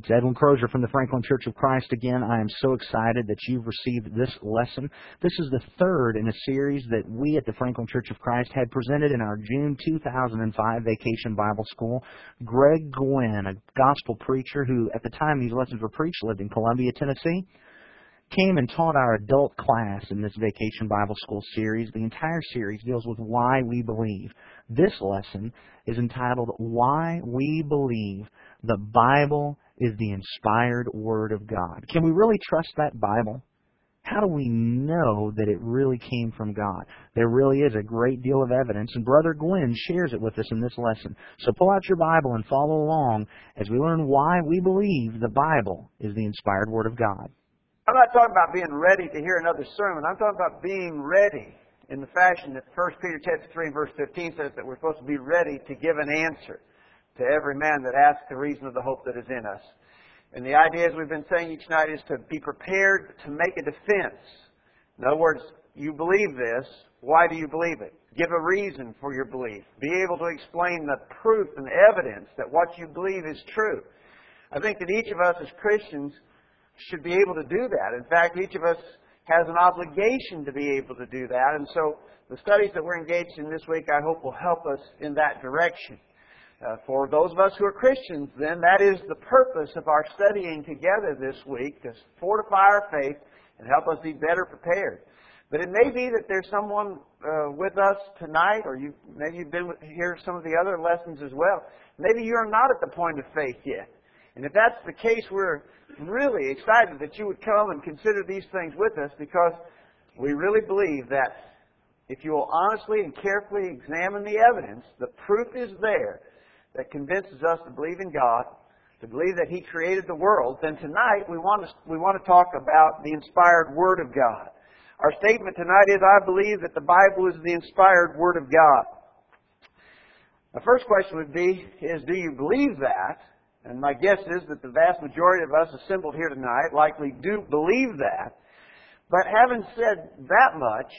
It's Edwin Crozier from the Franklin Church of Christ again. I am so excited that you've received this lesson. This is the third in a series that we at the Franklin Church of Christ had presented in our June 2005 Vacation Bible School. Greg Gwin, a gospel preacher who at the time these lessons were preached lived in Columbia, Tennessee, came and taught our adult class in this Vacation Bible School series. The entire series deals with why we believe. This lesson is entitled Why We Believe the Bible is the inspired Word of God. Can we really trust that Bible? How do we know that it really came from God? There really is a great deal of evidence, and Brother Gwin shares it with us in this lesson. So pull out your Bible and follow along as we learn why we believe the Bible is the inspired Word of God. I'm not talking about being ready to hear another sermon. I'm talking about being ready in the fashion that 1 Peter chapter 3 verse 15 says that we're supposed to be ready to give an answer to every man that asks the reason of the hope that is in us. And the idea, as we've been saying each night, is to be prepared to make a defense. In other words, you believe this. Why do you believe it? Give a reason for your belief. Be able to explain the proof and evidence that what you believe is true. I think that each of us as Christians should be able to do that. In fact, each of us has an obligation to be able to do that. And so the studies that we're engaged in this week, I hope, will help us in that direction. Uh, for those of us who are Christians, then, that is the purpose of our studying together this week to fortify our faith and help us be better prepared. But it may be that there's someone uh, with us tonight, or you maybe you've been with, here some of the other lessons as well. Maybe you're not at the point of faith yet. And if that's the case, we're really excited that you would come and consider these things with us because we really believe that if you will honestly and carefully examine the evidence, the proof is there that convinces us to believe in God, to believe that He created the world, then tonight we want to, we want to talk about the inspired Word of God. Our statement tonight is, I believe that the Bible is the inspired Word of God. The first question would be, is do you believe that? And my guess is that the vast majority of us assembled here tonight likely do believe that. But having said that much,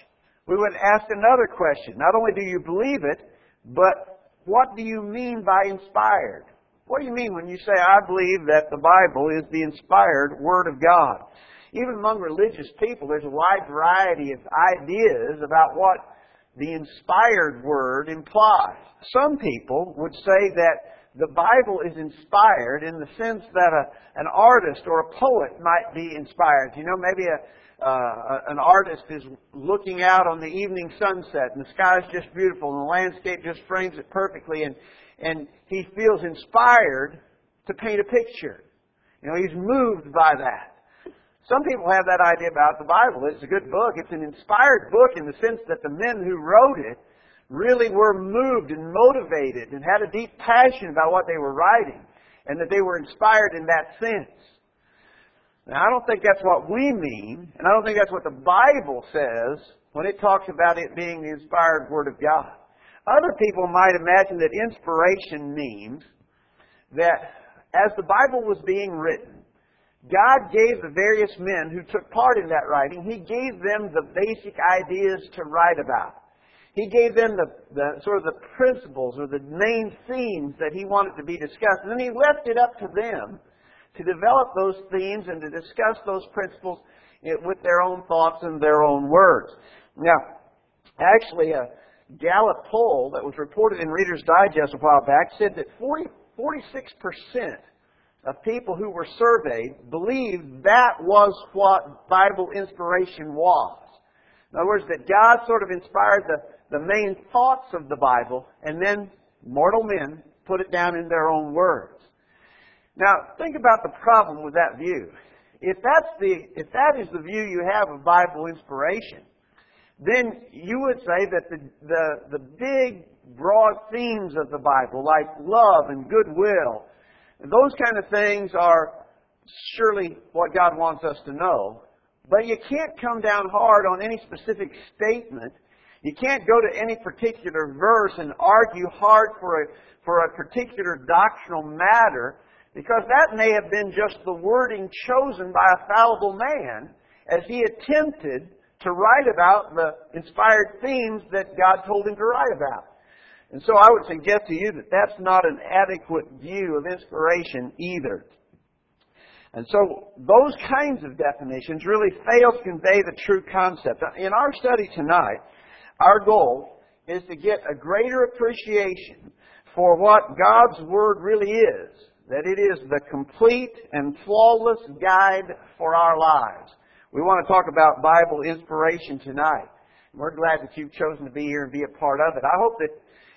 we would ask another question. Not only do you believe it, but what do you mean by inspired? What do you mean when you say, I believe that the Bible is the inspired Word of God? Even among religious people, there's a wide variety of ideas about what the inspired Word implies. Some people would say that the Bible is inspired in the sense that a, an artist or a poet might be inspired. You know, maybe a, uh, an artist is looking out on the evening sunset and the sky is just beautiful and the landscape just frames it perfectly and, and he feels inspired to paint a picture. You know, he's moved by that. Some people have that idea about the Bible. It's a good book. It's an inspired book in the sense that the men who wrote it really were moved and motivated and had a deep passion about what they were writing and that they were inspired in that sense. Now, I don't think that's what we mean, and I don't think that's what the Bible says when it talks about it being the inspired Word of God. Other people might imagine that inspiration means that as the Bible was being written, God gave the various men who took part in that writing, He gave them the basic ideas to write about. He gave them the, the sort of the principles or the main themes that He wanted to be discussed, and then He left it up to them to develop those themes and to discuss those principles with their own thoughts and their own words. Now, actually, a Gallup poll that was reported in Reader's Digest a while back said that 40, 46% of people who were surveyed believed that was what Bible inspiration was. In other words, that God sort of inspired the, the main thoughts of the Bible, and then mortal men put it down in their own words. Now, think about the problem with that view. If that's the, if that is the view you have of Bible inspiration, then you would say that the, the, the big, broad themes of the Bible, like love and goodwill, those kind of things are surely what God wants us to know. But you can't come down hard on any specific statement. You can't go to any particular verse and argue hard for a, for a particular doctrinal matter because that may have been just the wording chosen by a fallible man as he attempted to write about the inspired themes that God told him to write about. And so I would suggest to you that that's not an adequate view of inspiration either. And so those kinds of definitions really fail to convey the true concept. In our study tonight, our goal is to get a greater appreciation for what God's Word really is. That it is the complete and flawless guide for our lives. We want to talk about Bible inspiration tonight. We're glad that you've chosen to be here and be a part of it. I hope that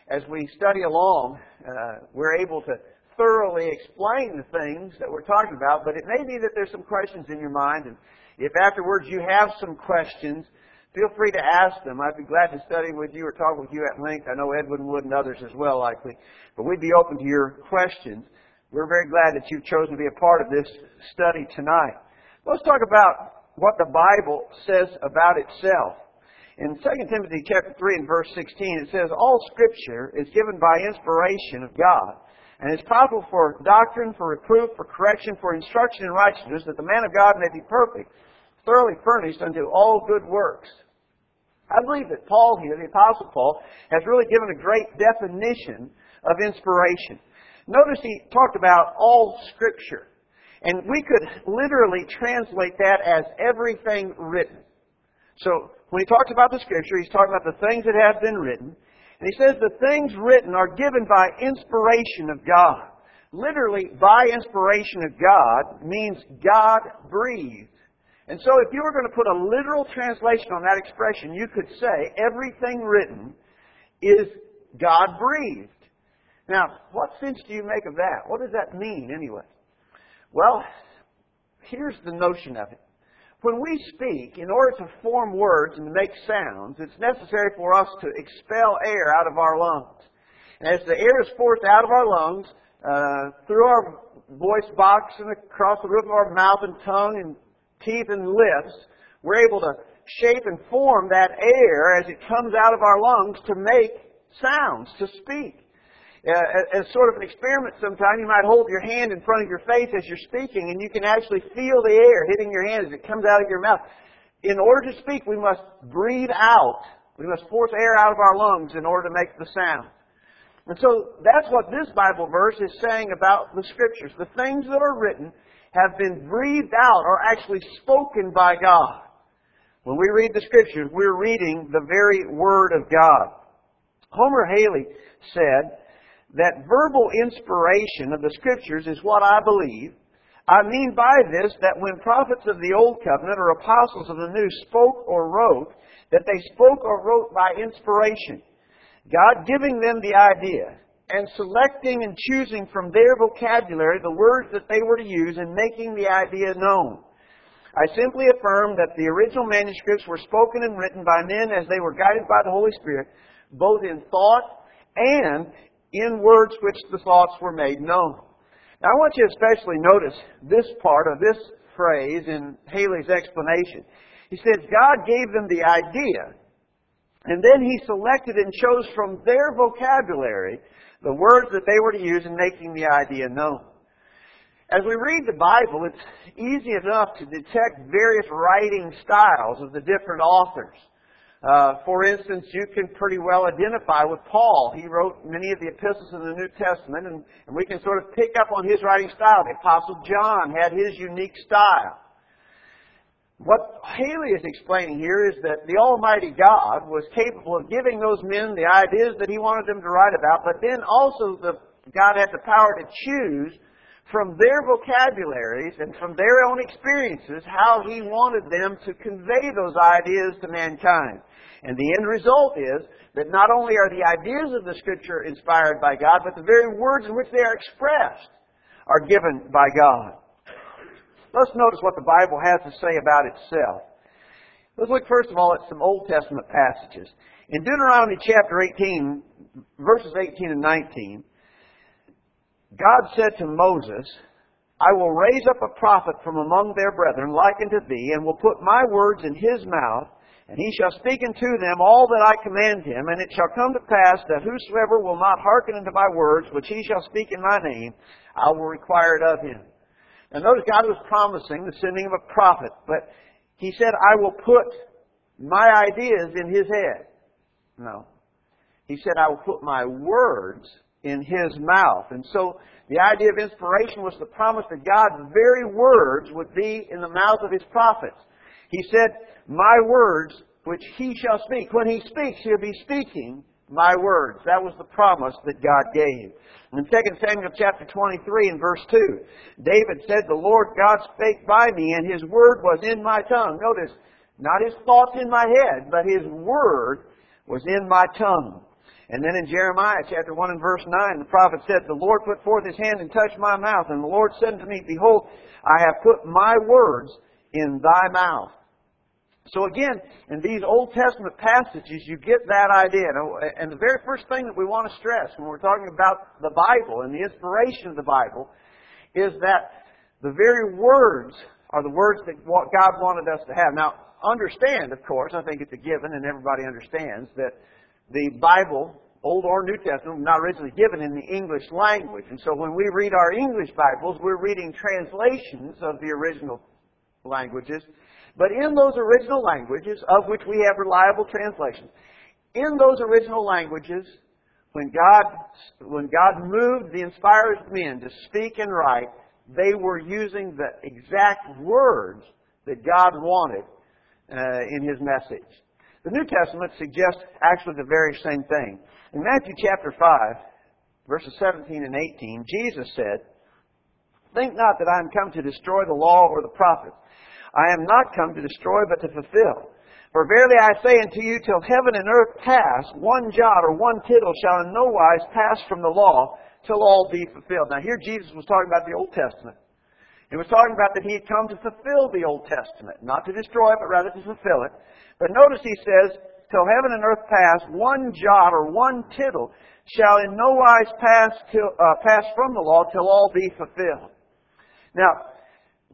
as we study along, uh, we're able to thoroughly explain the things that we're talking about, but it may be that there's some questions in your mind, and if afterwards you have some questions, feel free to ask them. I'd be glad to study with you or talk with you at length. I know Edwin would and others as well, likely, but we'd be open to your questions. We're very glad that you've chosen to be a part of this study tonight. Let's talk about what the Bible says about itself. In 2 Timothy chapter 3 and verse 16, it says, All scripture is given by inspiration of God and is profitable for doctrine, for reproof, for correction, for instruction in righteousness, that the man of God may be perfect, thoroughly furnished unto all good works. I believe that Paul here, the Apostle Paul, has really given a great definition of inspiration. Notice he talked about all Scripture. And we could literally translate that as everything written. So, when he talks about the Scripture, he's talking about the things that have been written. And he says the things written are given by inspiration of God. Literally, by inspiration of God means God breathed. And so if you were going to put a literal translation on that expression, you could say everything written is God breathed. Now, what sense do you make of that? What does that mean anyway? Well, here's the notion of it. When we speak, in order to form words and to make sounds, it's necessary for us to expel air out of our lungs. And as the air is forced out of our lungs, uh, through our voice box and across the roof of our mouth and tongue and teeth and lips, we're able to shape and form that air as it comes out of our lungs to make sounds, to speak uh, as sort of an experiment sometime, you might hold your hand in front of your face as you're speaking, and you can actually feel the air hitting your hand as it comes out of your mouth. In order to speak, we must breathe out. We must force air out of our lungs in order to make the sound. And so that's what this Bible verse is saying about the Scriptures. The things that are written have been breathed out or actually spoken by God. When we read the Scriptures, we're reading the very Word of God. Homer Hailey said, that verbal inspiration of the Scriptures is what I believe. I mean by this that when prophets of the Old Covenant or apostles of the New spoke or wrote, that they spoke or wrote by inspiration. God giving them the idea and selecting and choosing from their vocabulary the words that they were to use and making the idea known. I simply affirm that the original manuscripts were spoken and written by men as they were guided by the Holy Spirit, both in thought and in words which the thoughts were made known. Now I want you to especially notice this part of this phrase in Hailey's explanation. He says God gave them the idea, and then He selected and chose from their vocabulary the words that they were to use in making the idea known. As we read the Bible, it's easy enough to detect various writing styles of the different authors. Uh, for instance, you can pretty well identify with Paul. He wrote many of the epistles in the New Testament, and, and we can sort of pick up on his writing style. The Apostle John had his unique style. What Hailey is explaining here is that the Almighty God was capable of giving those men the ideas that He wanted them to write about, but then also the, God had the power to choose from their vocabularies and from their own experiences how He wanted them to convey those ideas to mankind. And the end result is that not only are the ideas of the Scripture inspired by God, but the very words in which they are expressed are given by God. Let's notice what the Bible has to say about itself. Let's look first of all at some Old Testament passages. In Deuteronomy chapter 18, verses 18 and 19, God said to Moses, I will raise up a prophet from among their brethren, like unto thee, and will put my words in his mouth, and he shall speak unto them all that I command him. And it shall come to pass that whosoever will not hearken unto my words, which he shall speak in my name, I will require it of him. Now notice God was promising the sending of a prophet, but he said, I will put my ideas in his head. No. He said, I will put my words in His mouth. And so the idea of inspiration was the promise that God's very words would be in the mouth of His prophets. He said, My words which He shall speak. When He speaks, He'll be speaking my words. That was the promise that God gave. In 2 Samuel chapter 23 and verse 2, David said, The Lord God spake by me, and His word was in my tongue. Notice, not His thoughts in my head, but His word was in my tongue. And then in Jeremiah chapter 1 and verse 9, the prophet said, The Lord put forth his hand and touched my mouth. And the Lord said unto me, Behold, I have put my words in thy mouth. So again, in these Old Testament passages, you get that idea. And the very first thing that we want to stress when we're talking about the Bible and the inspiration of the Bible is that the very words are the words that God wanted us to have. Now, understand, of course, I think it's a given and everybody understands that the Bible, Old or New Testament, was not originally given in the English language. And so when we read our English Bibles, we're reading translations of the original languages. But in those original languages, of which we have reliable translations, in those original languages, when God, when God moved the inspired men to speak and write, they were using the exact words that God wanted uh, in His message. The New Testament suggests actually the very same thing. In Matthew chapter 5, verses 17 and 18, Jesus said, Think not that I am come to destroy the law or the prophets. I am not come to destroy, but to fulfill. For verily I say unto you, till heaven and earth pass, one jot or one tittle shall in no wise pass from the law, till all be fulfilled. Now here Jesus was talking about the Old Testament. He was talking about that he had come to fulfill the Old Testament, not to destroy it, but rather to fulfill it. But notice he says, till heaven and earth pass, one jot or one tittle shall in no wise pass, till, uh, pass from the law till all be fulfilled. Now,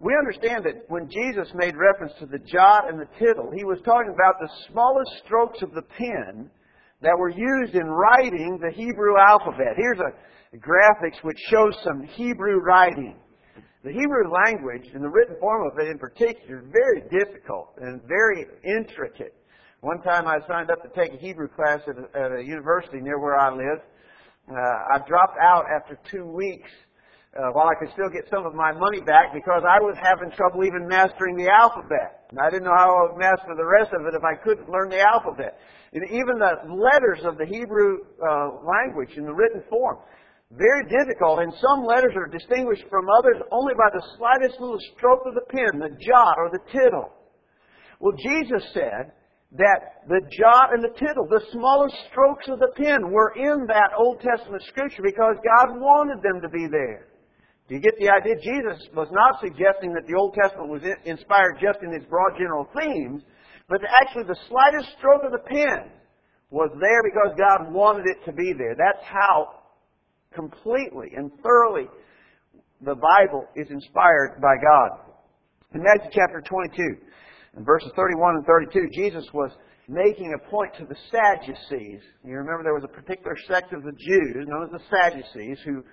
we understand that when Jesus made reference to the jot and the tittle, he was talking about the smallest strokes of the pen that were used in writing the Hebrew alphabet. Here's a graphics which shows some Hebrew writing. The Hebrew language, and the written form of it in particular, is very difficult and very intricate. One time I signed up to take a Hebrew class at a, at a university near where I live. Uh, I dropped out after two weeks uh, while I could still get some of my money back because I was having trouble even mastering the alphabet. And I didn't know how I would master the rest of it if I couldn't learn the alphabet. And even the letters of the Hebrew uh, language in the written form, very difficult. And some letters are distinguished from others only by the slightest little stroke of the pen, the jot or the tittle. Well, Jesus said that the jot and the tittle, the smallest strokes of the pen, were in that Old Testament scripture because God wanted them to be there. Do you get the idea? Jesus was not suggesting that the Old Testament was inspired just in its broad general themes, but actually the slightest stroke of the pen was there because God wanted it to be there. That's how completely and thoroughly the Bible is inspired by God. In Matthew chapter 22, in verses 31 and 32, Jesus was making a point to the Sadducees. You remember there was a particular sect of the Jews known as the Sadducees who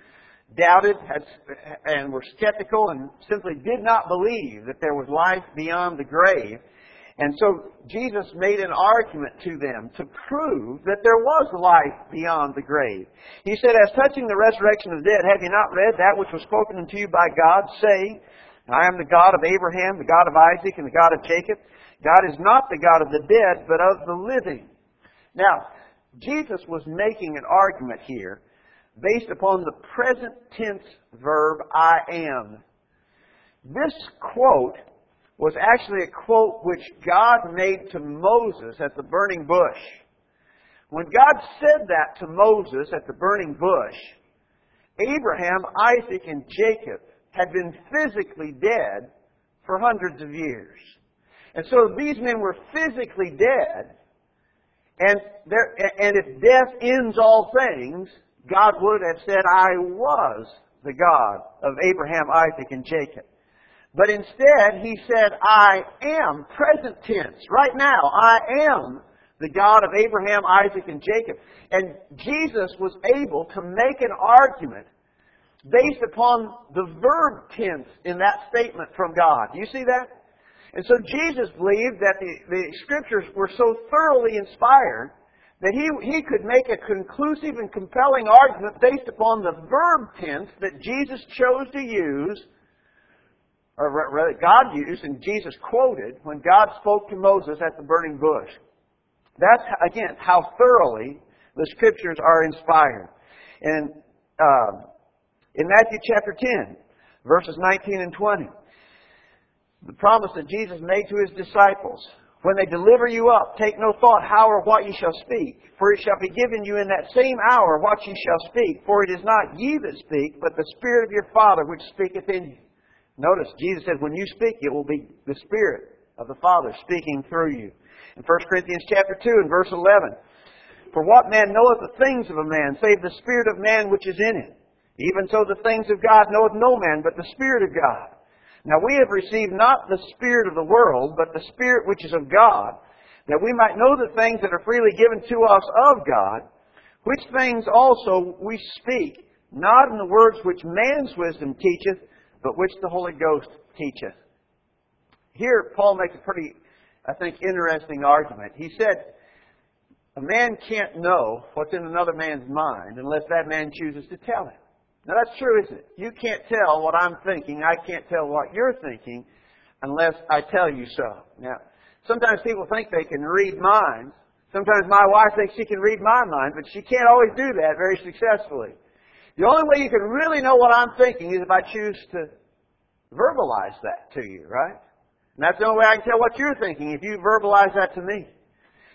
doubted and were skeptical and simply did not believe that there was life beyond the grave. And so Jesus made an argument to them to prove that there was life beyond the grave. He said, As touching the resurrection of the dead, have you not read that which was spoken unto you by God, saying, I am the God of Abraham, the God of Isaac, and the God of Jacob. God is not the God of the dead, but of the living. Now, Jesus was making an argument here based upon the present tense verb I am. This quote was actually a quote which God made to Moses at the burning bush. When God said that to Moses at the burning bush, Abraham, Isaac, and Jacob had been physically dead for hundreds of years. And so these men were physically dead, and, and if death ends all things, God would have said, I was the God of Abraham, Isaac, and Jacob. But instead, he said, I am, present tense, right now, I am the God of Abraham, Isaac, and Jacob. And Jesus was able to make an argument based upon the verb tense in that statement from God. Do you see that? And so Jesus believed that the, the scriptures were so thoroughly inspired that he, he could make a conclusive and compelling argument based upon the verb tense that Jesus chose to use, or rather God used and Jesus quoted when God spoke to Moses at the burning bush. That's, again, how thoroughly the Scriptures are inspired. And uh, in Matthew chapter 10, verses 19 and 20, the promise that Jesus made to his disciples when they deliver you up, take no thought how or what ye shall speak, for it shall be given you in that same hour what ye shall speak. For it is not ye that speak, but the Spirit of your Father which speaketh in you. Notice, Jesus said, when you speak, it will be the Spirit of the Father speaking through you. In 1 Corinthians chapter 2 and verse 11, For what man knoweth the things of a man, save the Spirit of man which is in him? Even so the things of God knoweth no man, but the Spirit of God. Now we have received not the Spirit of the world, but the Spirit which is of God, that we might know the things that are freely given to us of God, which things also we speak, not in the words which man's wisdom teacheth, but which the Holy Ghost teacheth. Here, Paul makes a pretty, I think, interesting argument. He said, a man can't know what's in another man's mind unless that man chooses to tell him. Now that's true, isn't it? You can't tell what I'm thinking. I can't tell what you're thinking unless I tell you so. Now, sometimes people think they can read minds. Sometimes my wife thinks she can read my mind, but she can't always do that very successfully. The only way you can really know what I'm thinking is if I choose to verbalize that to you, right? And that's the only way I can tell what you're thinking, if you verbalize that to me.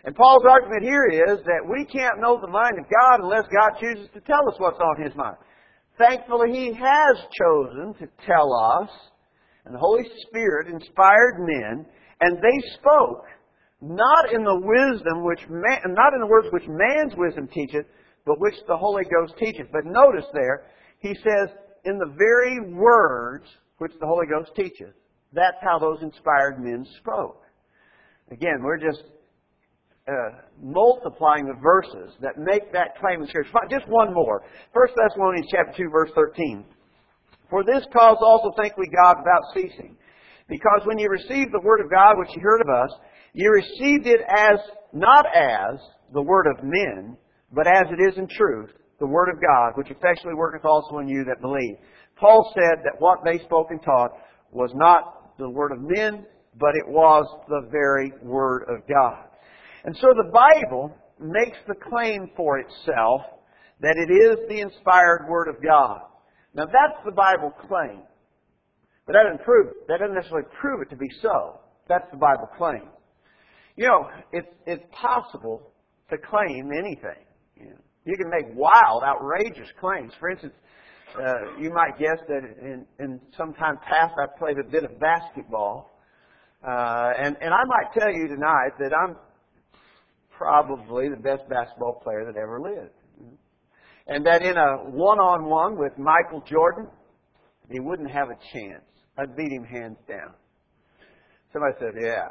And Paul's argument here is that we can't know the mind of God unless God chooses to tell us what's on His mind. Thankfully, He has chosen to tell us, and the Holy Spirit inspired men, and they spoke, not in the wisdom which man, not in the words which man's wisdom teacheth, but which the Holy Ghost teacheth. But notice there, he says, in the very words which the Holy Ghost teacheth. That's how those inspired men spoke. Again, we're just uh, multiplying the verses that make that claim in Scripture. Just one more. 1 Thessalonians chapter 2, verse 13. For this cause also thank we God without ceasing. Because when you received the word of God which you heard of us, you received it as, not as the word of men, but as it is in truth, the word of God, which effectually worketh also in you that believe. Paul said that what they spoke and taught was not the word of men, but it was the very word of God. And so the Bible makes the claim for itself that it is the inspired Word of God. Now that's the Bible claim. But that doesn't prove it. That doesn't necessarily prove it to be so. That's the Bible claim. You know, it's, it's possible to claim anything. You, know, you can make wild, outrageous claims. For instance, uh, you might guess that in, in some time past I played a bit of basketball. Uh, and, and I might tell you tonight that I'm probably the best basketball player that ever lived. And that in a one-on-one with Michael Jordan, he wouldn't have a chance. I'd beat him hands down. Somebody said, yeah.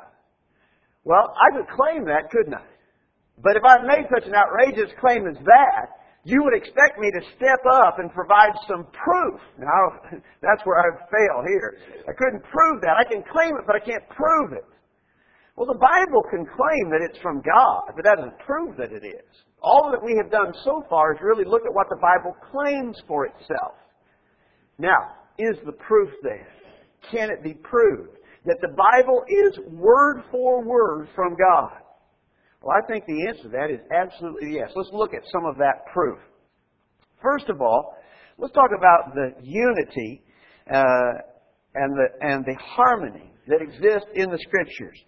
Well, I could claim that, couldn't I? But if I made such an outrageous claim as that, you would expect me to step up and provide some proof. Now, that's where I fail here. I couldn't prove that. I can claim it, but I can't prove it. Well, the Bible can claim that it's from God, but that doesn't prove that it is. All that we have done so far is really look at what the Bible claims for itself. Now, is the proof there? Can it be proved that the Bible is word for word from God? Well, I think the answer to that is absolutely yes. Let's look at some of that proof. First of all, let's talk about the unity uh, and the and the harmony that exists in the Scriptures.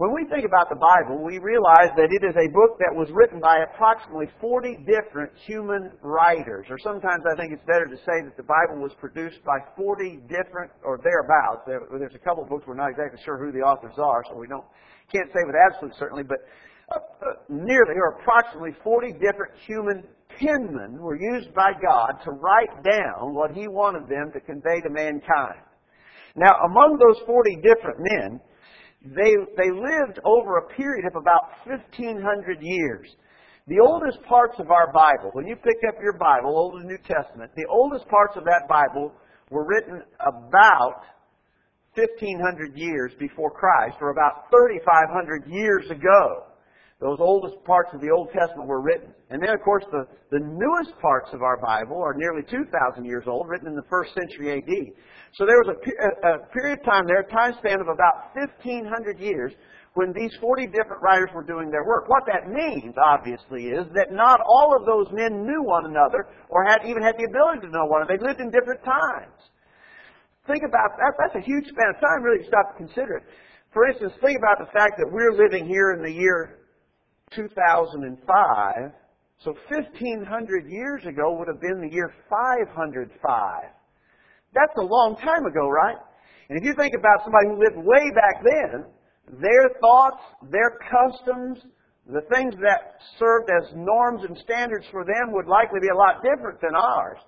When we think about the Bible, we realize that it is a book that was written by approximately 40 different human writers. Or sometimes I think it's better to say that the Bible was produced by 40 different, or thereabouts. There's a couple of books we're not exactly sure who the authors are, so we don't can't say with absolute certainty, but uh, uh, nearly or approximately 40 different human penmen were used by God to write down what He wanted them to convey to mankind. Now, among those 40 different men, they, they lived over a period of about 1,500 years. The oldest parts of our Bible, when you pick up your Bible, Old and New Testament, the oldest parts of that Bible were written about 1,500 years before Christ, or about 3,500 years ago. Those oldest parts of the Old Testament were written. And then, of course, the, the newest parts of our Bible are nearly 2,000 years old, written in the first century AD. So there was a, a, period of time there, a time span of about 1,500 years, when these 40 different writers were doing their work. What that means, obviously, is that not all of those men knew one another or had even had the ability to know one another. They lived in different times. Think about that. That's a huge span of time, really, to stop to consider it. For instance, think about the fact that we're living here in the year 2005. So 1500 years ago would have been the year 505. That's a long time ago, right? And if you think about somebody who lived way back then, their thoughts, their customs, the things that served as norms and standards for them would likely be a lot different than ours.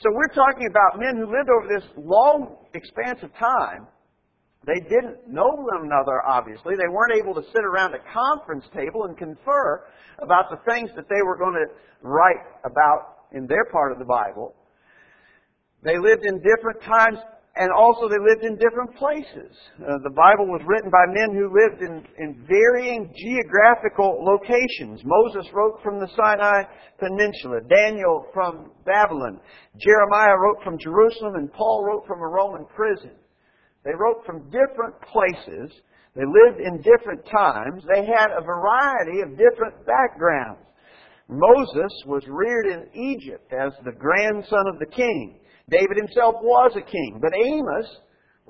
So we're talking about men who lived over this long expanse of time they didn't know one another, obviously. They weren't able to sit around a conference table and confer about the things that they were going to write about in their part of the Bible. They lived in different times and also they lived in different places. Uh, the Bible was written by men who lived in, in varying geographical locations. Moses wrote from the Sinai Peninsula, Daniel from Babylon, Jeremiah wrote from Jerusalem, and Paul wrote from a Roman prison. They wrote from different places. They lived in different times. They had a variety of different backgrounds. Moses was reared in Egypt as the grandson of the king. David himself was a king, but Amos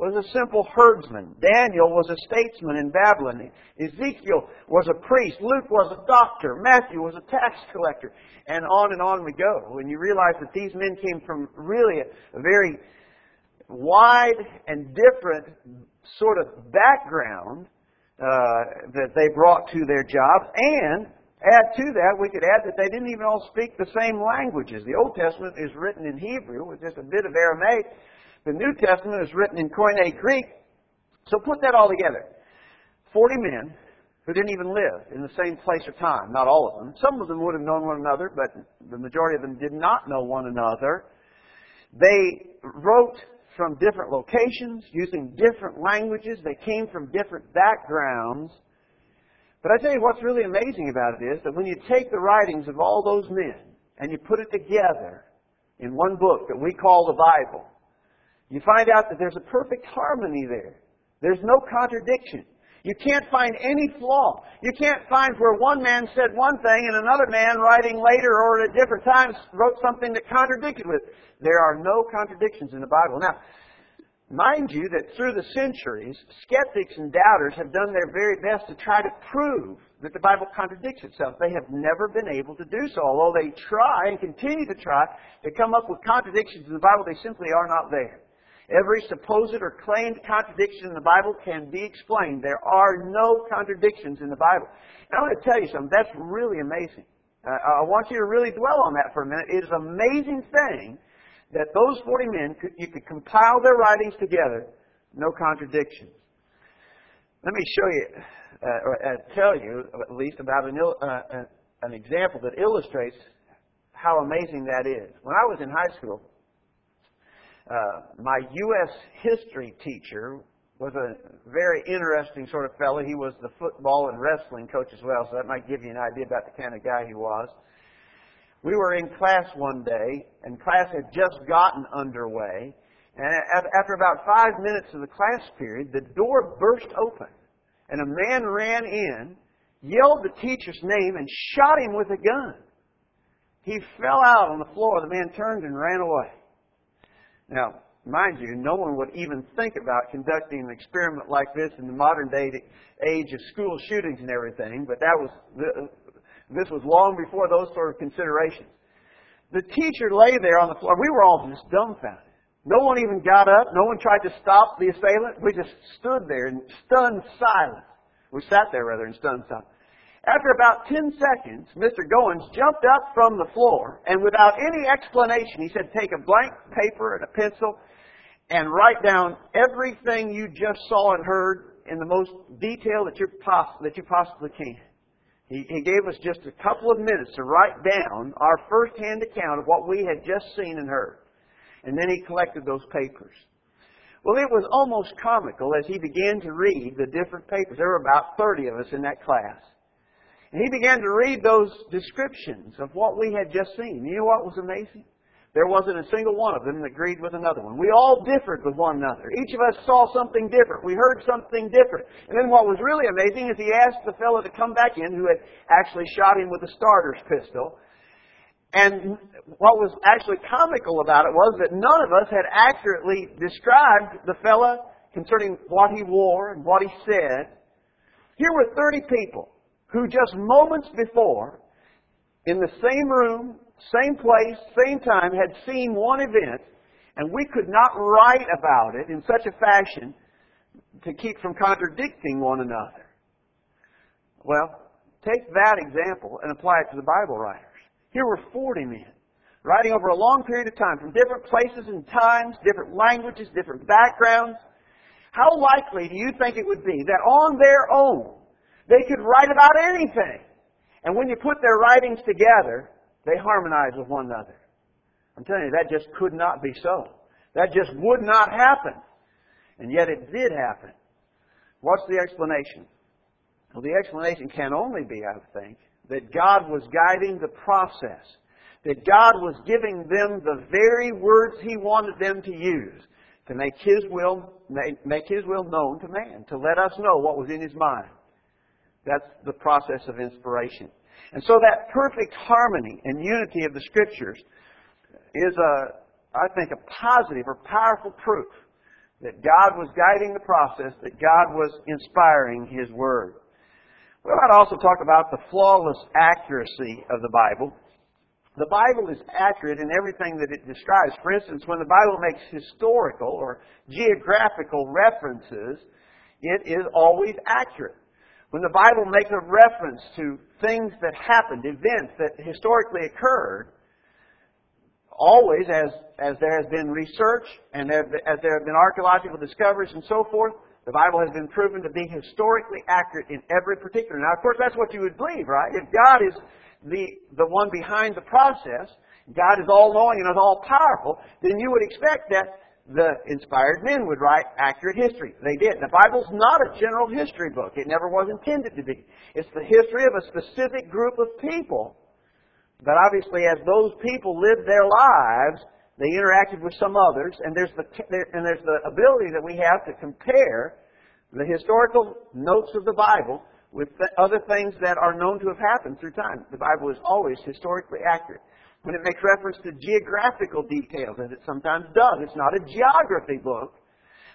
was a simple herdsman. Daniel was a statesman in Babylon. Ezekiel was a priest. Luke was a doctor. Matthew was a tax collector. And on and on we go. And you realize that these men came from really a, a very wide and different sort of background uh, that they brought to their jobs, and add to that, we could add that they didn't even all speak the same languages. The Old Testament is written in Hebrew with just a bit of Aramaic. The New Testament is written in Koine Greek. So put that all together. Forty men who didn't even live in the same place or time. Not all of them. Some of them would have known one another, but the majority of them did not know one another. They wrote from different locations, using different languages. They came from different backgrounds. But I tell you what's really amazing about it is that when you take the writings of all those men and you put it together in one book that we call the Bible, you find out that there's a perfect harmony there. There's no contradiction. You can't find any flaw. You can't find where one man said one thing and another man writing later or at different times wrote something that contradicted with. There are no contradictions in the Bible. Now, mind you that through the centuries, skeptics and doubters have done their very best to try to prove that the Bible contradicts itself. They have never been able to do so. Although they try and continue to try to come up with contradictions in the Bible, they simply are not there. Every supposed or claimed contradiction in the Bible can be explained. There are no contradictions in the Bible. I want to tell you something. That's really amazing. Uh, I want you to really dwell on that for a minute. It is an amazing thing that those 40 men, could, you could compile their writings together, no contradictions. Let me show you, uh, or uh, tell you at least about an, uh, uh, an example that illustrates how amazing that is. When I was in high school, uh, my U.S. history teacher was a very interesting sort of fellow. He was the football and wrestling coach as well, so that might give you an idea about the kind of guy he was. We were in class one day, and class had just gotten underway. And after about five minutes of the class period, the door burst open, and a man ran in, yelled the teacher's name, and shot him with a gun. He fell out on the floor. The man turned and ran away. Now, mind you, no one would even think about conducting an experiment like this in the modern day age of school shootings and everything, but that was, this was long before those sort of considerations. The teacher lay there on the floor. We were all just dumbfounded. No one even got up. No one tried to stop the assailant. We just stood there in stunned silence. We sat there rather in stunned silence. After about 10 seconds, Mr. Goins jumped up from the floor and without any explanation, he said, take a blank paper and a pencil and write down everything you just saw and heard in the most detail that, poss- that you possibly can. He, he gave us just a couple of minutes to write down our first-hand account of what we had just seen and heard. And then he collected those papers. Well, it was almost comical as he began to read the different papers. There were about 30 of us in that class. And he began to read those descriptions of what we had just seen. You know what was amazing? There wasn't a single one of them that agreed with another one. We all differed with one another. Each of us saw something different. We heard something different. And then what was really amazing is he asked the fellow to come back in who had actually shot him with a starter's pistol. And what was actually comical about it was that none of us had accurately described the fellow concerning what he wore and what he said. Here were 30 people who just moments before, in the same room, same place, same time, had seen one event, and we could not write about it in such a fashion to keep from contradicting one another. Well, take that example and apply it to the Bible writers. Here were 40 men writing over a long period of time from different places and times, different languages, different backgrounds. How likely do you think it would be that on their own they could write about anything? And when you put their writings together, they harmonize with one another. I'm telling you, that just could not be so. That just would not happen. And yet it did happen. What's the explanation? Well, the explanation can only be, I think, that God was guiding the process. That God was giving them the very words He wanted them to use to make His will, make His will known to man, to let us know what was in His mind. That's the process of inspiration. And so that perfect harmony and unity of the Scriptures is a, I think, a positive or powerful proof that God was guiding the process, that God was inspiring His Word. We might also talk about the flawless accuracy of the Bible. The Bible is accurate in everything that it describes. For instance, when the Bible makes historical or geographical references, it is always accurate. When the Bible makes a reference to things that happened, events that historically occurred, always as, as there has been research and as there have been archaeological discoveries and so forth, the Bible has been proven to be historically accurate in every particular. Now, of course, that's what you would believe, right? If God is the, the one behind the process, God is all knowing and is all powerful, then you would expect that the inspired men would write accurate history. They did. The Bible's not a general history book. It never was intended to be. It's the history of a specific group of people. But obviously, as those people lived their lives, they interacted with some others, and there's the and there's the ability that we have to compare the historical notes of the Bible with other things that are known to have happened through time. The Bible is always historically accurate when it makes reference to geographical details, as it sometimes does. It's not a geography book,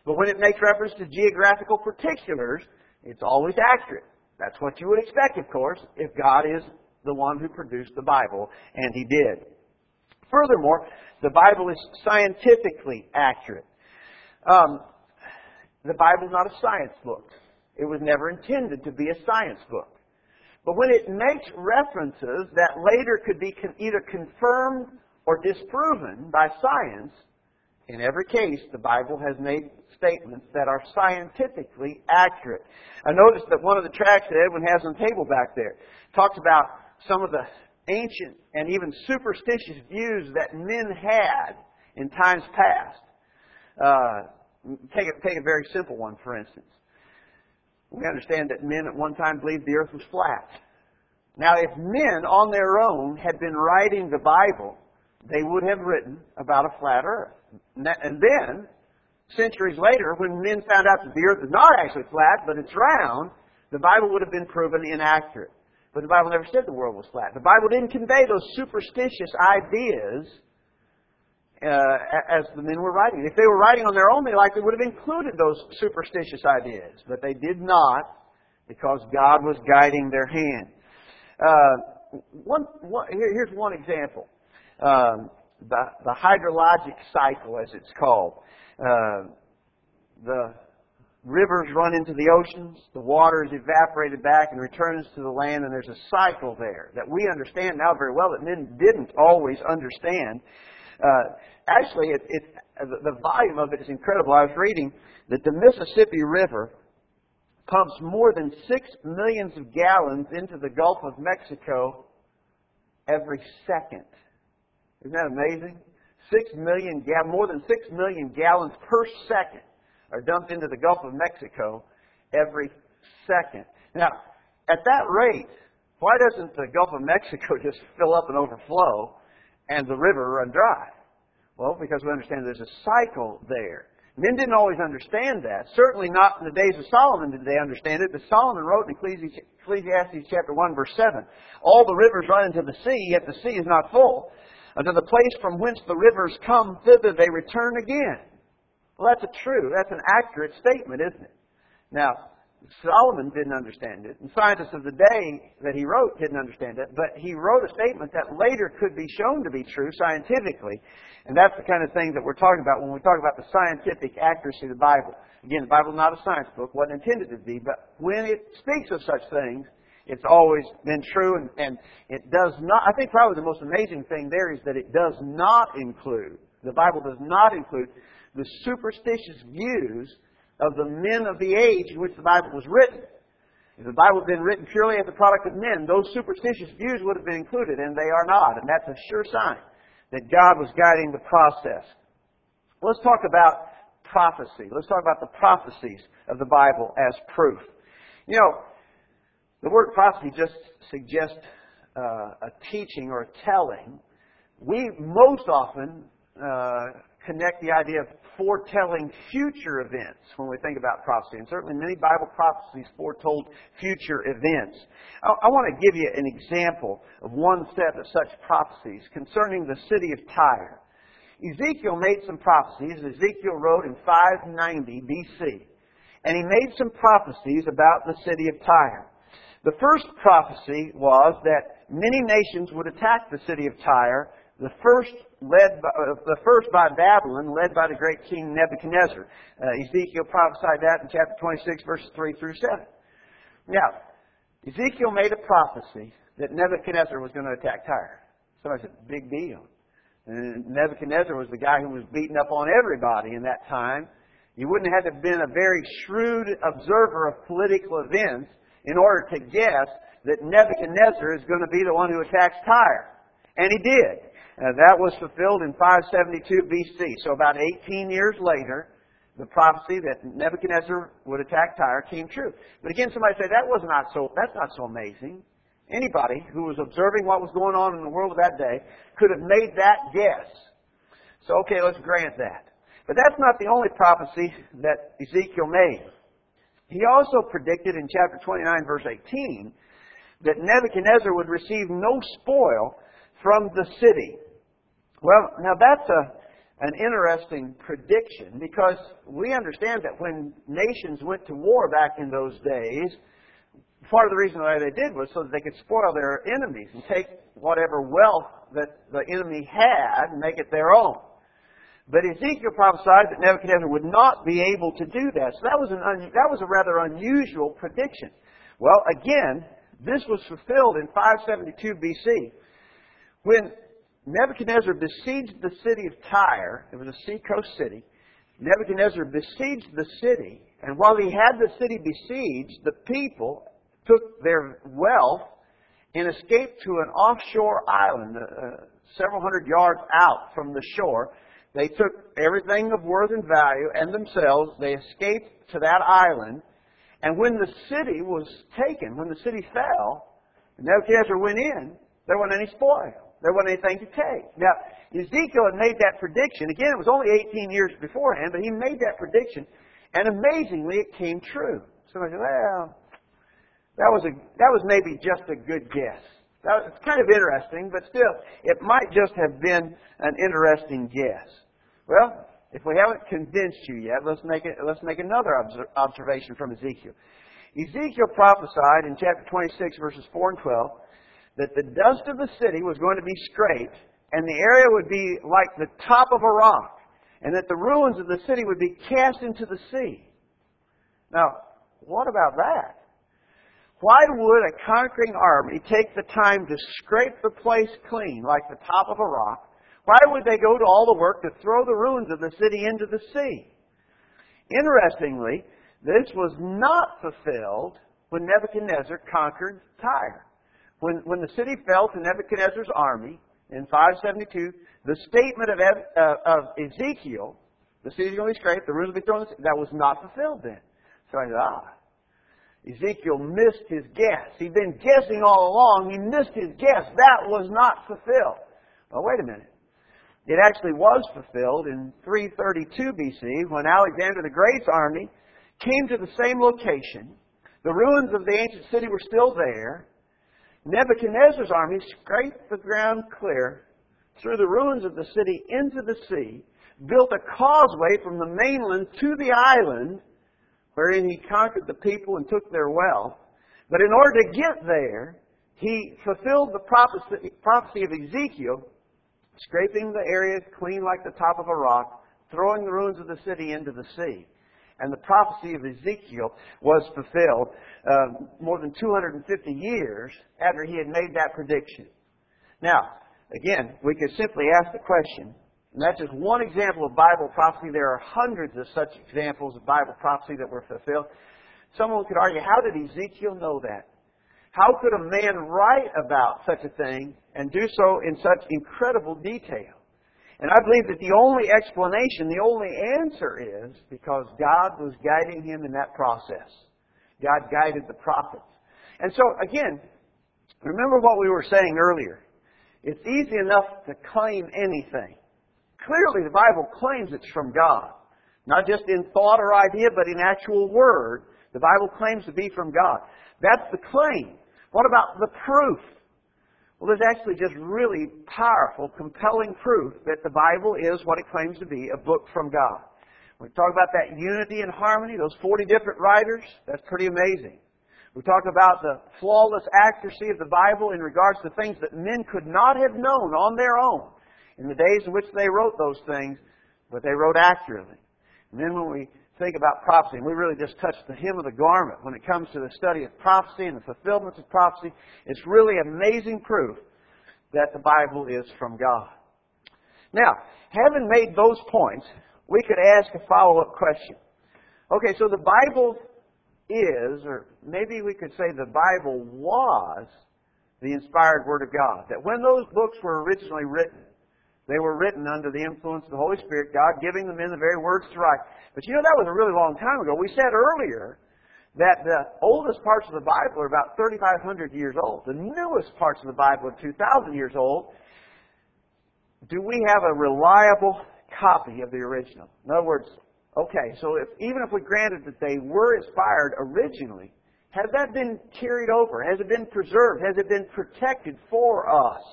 but when it makes reference to geographical particulars, it's always accurate. That's what you would expect, of course, if God is the one who produced the Bible, and He did. Furthermore, the Bible is scientifically accurate. Um, the Bible is not a science book. It was never intended to be a science book. But when it makes references that later could be either confirmed or disproven by science, in every case, the Bible has made statements that are scientifically accurate. I noticed that one of the tracks that Edwin has on the table back there talks about some of the ancient and even superstitious views that men had in times past. Uh, take, a, take a very simple one, for instance. We understand that men at one time believed the earth was flat. Now, if men on their own had been writing the Bible, they would have written about a flat earth. And then, centuries later, when men found out that the earth is not actually flat, but it's round, the Bible would have been proven inaccurate. But the Bible never said the world was flat. The Bible didn't convey those superstitious ideas uh, as the men were writing. If they were writing on their own, they likely would have included those superstitious ideas, but they did not because God was guiding their hand. Uh, one, one, here, here's one example. Um, the, the hydrologic cycle, as it's called. Uh, the rivers run into the oceans, the water is evaporated back and returns to the land, and there's a cycle there that we understand now very well that men didn't always understand. Uh, actually, it, it, the volume of it is incredible. I was reading that the Mississippi River pumps more than six millions of gallons into the Gulf of Mexico every second. Isn't that amazing? Six million ga- more than six million gallons per second are dumped into the Gulf of Mexico every second. Now, at that rate, Why doesn't the Gulf of Mexico just fill up and overflow and the river run dry? Well, because we understand there's a cycle there. Men didn't always understand that. Certainly not in the days of Solomon did they understand it, but Solomon wrote in Ecclesiastes chapter 1 verse 7, All the rivers run into the sea, yet the sea is not full. Unto the place from whence the rivers come, thither they return again. Well, that's a true, that's an accurate statement, isn't it? Now, Solomon didn't understand it, and scientists of the day that he wrote didn't understand it, but he wrote a statement that later could be shown to be true scientifically. And that's the kind of thing that we're talking about when we talk about the scientific accuracy of the Bible. Again, the Bible is not a science book, wasn't intended to be, but when it speaks of such things, it's always been true, and, and it does not, I think probably the most amazing thing there is that it does not include, the Bible does not include the superstitious views of the men of the age in which the Bible was written. If the Bible had been written purely as a product of men, those superstitious views would have been included, and they are not. And that's a sure sign that God was guiding the process. Let's talk about prophecy. Let's talk about the prophecies of the Bible as proof. You know, the word prophecy just suggests uh, a teaching or a telling. We most often uh, connect the idea of foretelling future events when we think about prophecy. And certainly many Bible prophecies foretold future events. I, I want to give you an example of one set of such prophecies concerning the city of Tyre. Ezekiel made some prophecies. Ezekiel wrote in 590 BC. And he made some prophecies about the city of Tyre. The first prophecy was that many nations would attack the city of Tyre the first led by, uh, the first by Babylon, led by the great king Nebuchadnezzar. Uh, Ezekiel prophesied that in chapter 26, verses 3 through 7. Now, Ezekiel made a prophecy that Nebuchadnezzar was going to attack Tyre. Somebody said, big deal. And Nebuchadnezzar was the guy who was beating up on everybody in that time. You wouldn't have had to been a very shrewd observer of political events in order to guess that Nebuchadnezzar is going to be the one who attacks Tyre. And he did. Uh, that was fulfilled in 572 BC. So about 18 years later, the prophecy that Nebuchadnezzar would attack Tyre came true. But again, somebody said that was not so. That's not so amazing. Anybody who was observing what was going on in the world of that day could have made that guess. So okay, let's grant that. But that's not the only prophecy that Ezekiel made. He also predicted in chapter 29, verse 18, that Nebuchadnezzar would receive no spoil from the city. Well, now that's a, an interesting prediction because we understand that when nations went to war back in those days, part of the reason why they did was so that they could spoil their enemies and take whatever wealth that the enemy had and make it their own. But Ezekiel prophesied that Nebuchadnezzar would not be able to do that. So that was, an un, that was a rather unusual prediction. Well, again, this was fulfilled in 572 BC. When Nebuchadnezzar besieged the city of Tyre. It was a seacoast city. Nebuchadnezzar besieged the city, and while he had the city besieged, the people took their wealth and escaped to an offshore island, uh, several hundred yards out from the shore. They took everything of worth and value and themselves. They escaped to that island. And when the city was taken, when the city fell, Nebuchadnezzar went in, there wasn't any spoil. There wasn't anything to take. Now, Ezekiel had made that prediction. Again, it was only 18 years beforehand, but he made that prediction, and amazingly, it came true. Somebody said, well, that was, a, that was maybe just a good guess. That was kind of interesting, but still, it might just have been an interesting guess. Well, if we haven't convinced you yet, let's make, it, let's make another observation from Ezekiel. Ezekiel prophesied in chapter 26, verses 4 and 12, that the dust of the city was going to be scraped, and the area would be like the top of a rock, and that the ruins of the city would be cast into the sea. Now, what about that? Why would a conquering army take the time to scrape the place clean, like the top of a rock? Why would they go to all the work to throw the ruins of the city into the sea? Interestingly, this was not fulfilled when Nebuchadnezzar conquered Tyre. When, when the city fell to Nebuchadnezzar's army in 572, the statement of, uh, of Ezekiel, the city is going to be scraped, the ruins will be thrown, that was not fulfilled then. So I said, ah. Ezekiel missed his guess. He'd been guessing all along. He missed his guess. That was not fulfilled. Well, wait a minute. It actually was fulfilled in 332 BC when Alexander the Great's army came to the same location. The ruins of the ancient city were still there. Nebuchadnezzar's army scraped the ground clear, threw the ruins of the city into the sea, built a causeway from the mainland to the island, wherein he conquered the people and took their wealth. But in order to get there, he fulfilled the prophecy, prophecy of Ezekiel, scraping the area clean like the top of a rock, throwing the ruins of the city into the sea. And the prophecy of Ezekiel was fulfilled uh, more than 250 years after he had made that prediction. Now, again, we could simply ask the question, and that's just one example of Bible prophecy. There are hundreds of such examples of Bible prophecy that were fulfilled. Someone could argue, how did Ezekiel know that? How could a man write about such a thing and do so in such incredible detail? And I believe that the only explanation, the only answer is because God was guiding him in that process. God guided the prophets. And so, again, remember what we were saying earlier. It's easy enough to claim anything. Clearly, the Bible claims it's from God. Not just in thought or idea, but in actual word. The Bible claims to be from God. That's the claim. What about the proof? Well, there's actually just really powerful, compelling proof that the Bible is what it claims to be, a book from God. We talk about that unity and harmony, those 40 different writers, that's pretty amazing. We talk about the flawless accuracy of the Bible in regards to things that men could not have known on their own in the days in which they wrote those things, but they wrote accurately. And then when we think about prophecy, and we really just touched the hem of the garment when it comes to the study of prophecy and the fulfillments of prophecy. It's really amazing proof that the Bible is from God. Now, having made those points, we could ask a follow-up question. Okay, so the Bible is, or maybe we could say the Bible was, the inspired Word of God. That when those books were originally written, they were written under the influence of the Holy Spirit, God giving them in the very words to write. But you know, that was a really long time ago. We said earlier that the oldest parts of the Bible are about 3,500 years old. The newest parts of the Bible are 2,000 years old. Do we have a reliable copy of the original? In other words, okay, so if, even if we granted that they were inspired originally, has that been carried over? Has it been preserved? Has it been protected for us?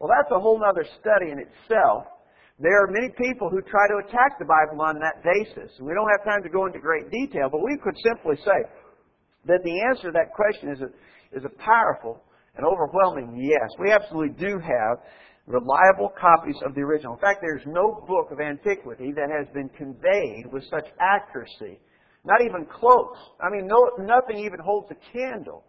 Well, that's a whole other study in itself. There are many people who try to attack the Bible on that basis. We don't have time to go into great detail, but we could simply say that the answer to that question is a, is a powerful and overwhelming yes. We absolutely do have reliable copies of the original. In fact, there's no book of antiquity that has been conveyed with such accuracy. Not even close. I mean, no, nothing even holds a candle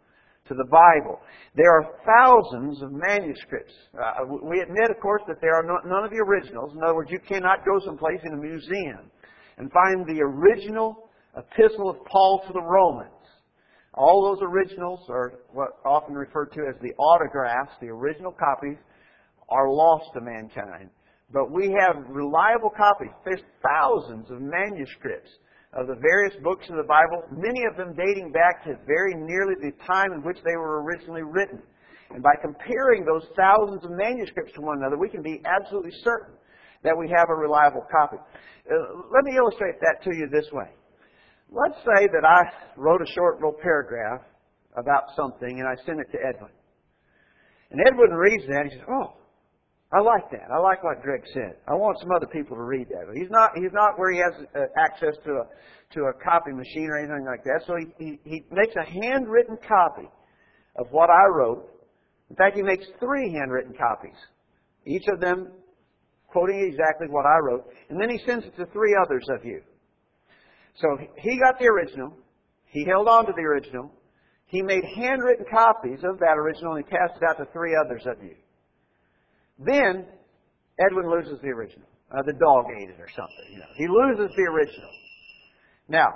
to the Bible. There are thousands of manuscripts. Uh, we admit, of course, that there are no, none of the originals. In other words, you cannot go someplace in a museum and find the original epistle of Paul to the Romans. All those originals are what often referred to as the autographs, the original copies, are lost to mankind. But we have reliable copies. There's thousands of manuscripts of the various books of the Bible, many of them dating back to very nearly the time in which they were originally written. And by comparing those thousands of manuscripts to one another, we can be absolutely certain that we have a reliable copy. Uh, let me illustrate that to you this way. Let's say that I wrote a short little paragraph about something and I send it to Edwin. And Edwin reads that and he says, Oh, I like that. I like what Greg said. I want some other people to read that. He's not he's not where he has uh, access to a to a copy machine or anything like that. So he, he he makes a handwritten copy of what I wrote. In fact, he makes three handwritten copies, each of them quoting exactly what I wrote, and then he sends it to three others of you. So he got the original. He held on to the original. He made handwritten copies of that original and he passed it out to three others of you. Then Edwin loses the original. Uh, the dog ate it or something. You know, he loses the original. Now,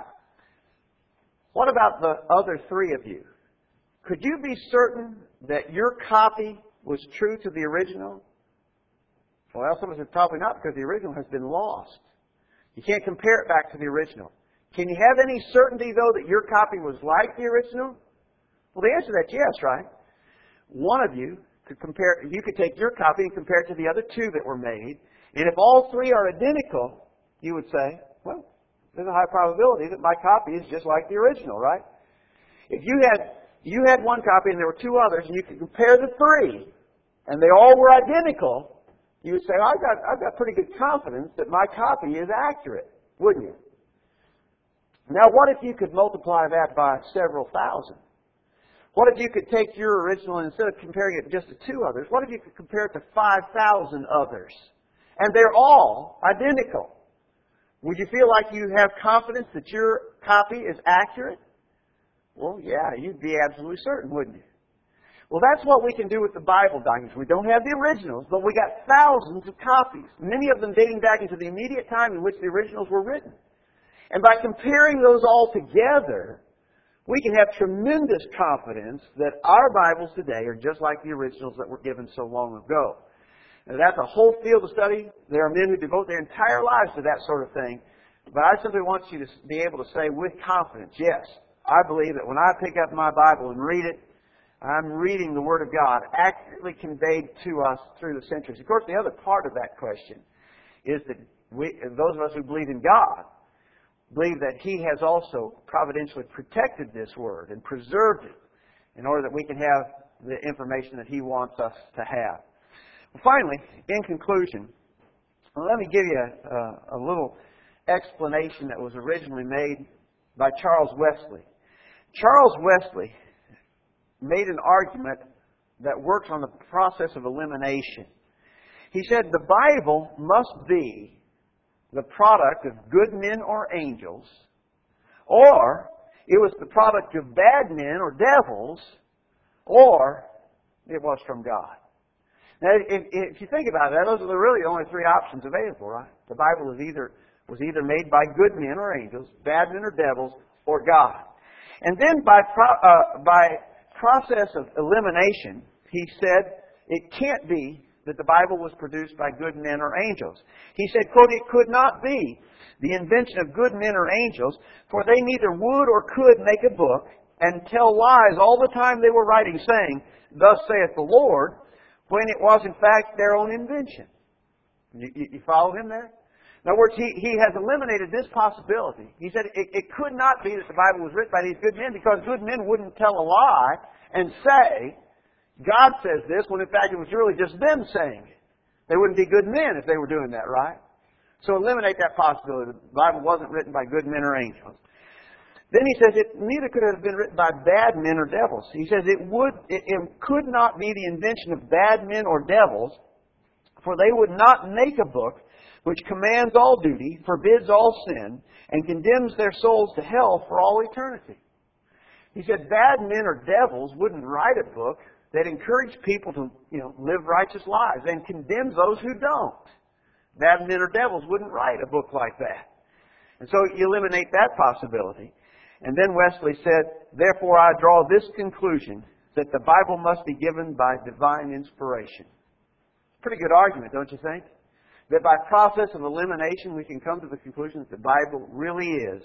what about the other three of you? Could you be certain that your copy was true to the original? Well, some of us said probably not because the original has been lost. You can't compare it back to the original. Can you have any certainty, though, that your copy was like the original? Well, the answer to that's yes, right? One of you could compare, you could take your copy and compare it to the other two that were made, and if all three are identical, you would say, well, there's a high probability that my copy is just like the original, right? If you had you had one copy and there were two others, and you could compare the three, and they all were identical, you would say, I've got I've got pretty good confidence that my copy is accurate, wouldn't you? Now, what if you could multiply that by several thousand? What if you could take your original and instead of comparing it just to two others, what if you could compare it to 5,000 others? And they're all identical. Would you feel like you have confidence that your copy is accurate? Well, yeah, you'd be absolutely certain, wouldn't you? Well, that's what we can do with the Bible documents. We don't have the originals, but we got thousands of copies, many of them dating back into the immediate time in which the originals were written. And by comparing those all together, we can have tremendous confidence that our Bibles today are just like the originals that were given so long ago. Now, that's a whole field of study. There are men who devote their entire lives to that sort of thing. But I simply want you to be able to say with confidence, yes, I believe that when I pick up my Bible and read it, I'm reading the Word of God accurately conveyed to us through the centuries. Of course, the other part of that question is that we, those of us who believe in God believe that He has also providentially protected this Word and preserved it in order that we can have the information that He wants us to have. Finally, in conclusion, let me give you a, a little explanation that was originally made by Charles Wesley. Charles Wesley made an argument that works on the process of elimination. He said the Bible must be the product of good men or angels, or it was the product of bad men or devils, or it was from God. Now, if, if you think about that, those are really the only three options available, right? The Bible is either was either made by good men or angels, bad men or devils, or God. And then by pro- uh, by process of elimination, he said it can't be that the Bible was produced by good men or angels. He said, quote, it could not be the invention of good men or angels, for they neither would or could make a book and tell lies all the time they were writing, saying, Thus saith the Lord, when it was in fact their own invention. You, you, you follow him there? In other words, he, he has eliminated this possibility. He said it, it could not be that the Bible was written by these good men because good men wouldn't tell a lie and say, God says this, when in fact it was really just them saying it. They wouldn't be good men if they were doing that, right? So eliminate that possibility. The Bible wasn't written by good men or angels. Then he says it neither could it have been written by bad men or devils. He says it would, it, it could not be the invention of bad men or devils, for they would not make a book which commands all duty, forbids all sin, and condemns their souls to hell for all eternity. He said bad men or devils wouldn't write a book that encourage people to, you know, live righteous lives and condemns those who don't. Bad men or devils wouldn't write a book like that. And so you eliminate that possibility. And then Wesley said, Therefore I draw this conclusion that the Bible must be given by divine inspiration. Pretty good argument, don't you think? That by process of elimination we can come to the conclusion that the Bible really is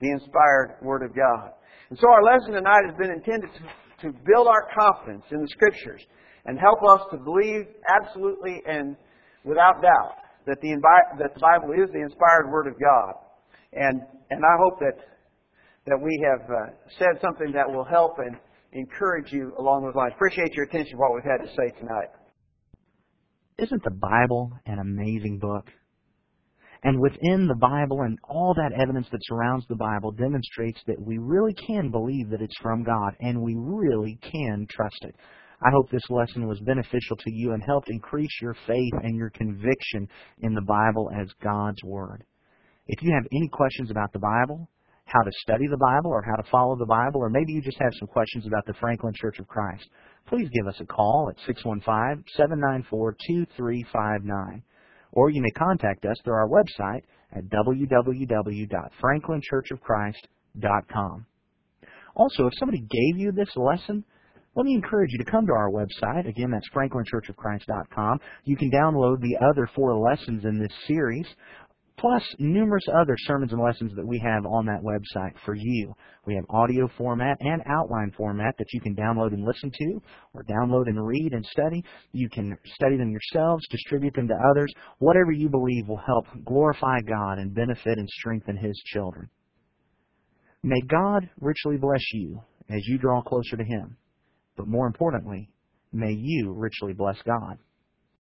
the inspired Word of God. And so our lesson tonight has been intended to to build our confidence in the Scriptures and help us to believe absolutely and without doubt that the, that the Bible is the inspired Word of God. And, and I hope that, that we have uh, said something that will help and encourage you along those lines. Appreciate your attention to what we've had to say tonight. Isn't the Bible an amazing book? And within the Bible and all that evidence that surrounds the Bible demonstrates that we really can believe that it's from God and we really can trust it. I hope this lesson was beneficial to you and helped increase your faith and your conviction in the Bible as God's Word. If you have any questions about the Bible, how to study the Bible, or how to follow the Bible, or maybe you just have some questions about the Franklin Church of Christ, please give us a call at 615 794 2359 or you may contact us through our website at www.franklinchurchofchrist.com. Also, if somebody gave you this lesson, let me encourage you to come to our website. Again, that's franklinchurchofchrist.com. You can download the other four lessons in this series, plus numerous other sermons and lessons that we have on that website for you. We have audio format and outline format that you can download and listen to, or download and read and study. You can study them yourselves, distribute them to others, whatever you believe will help glorify God and benefit and strengthen His children. May God richly bless you as you draw closer to Him. But more importantly, may you richly bless God.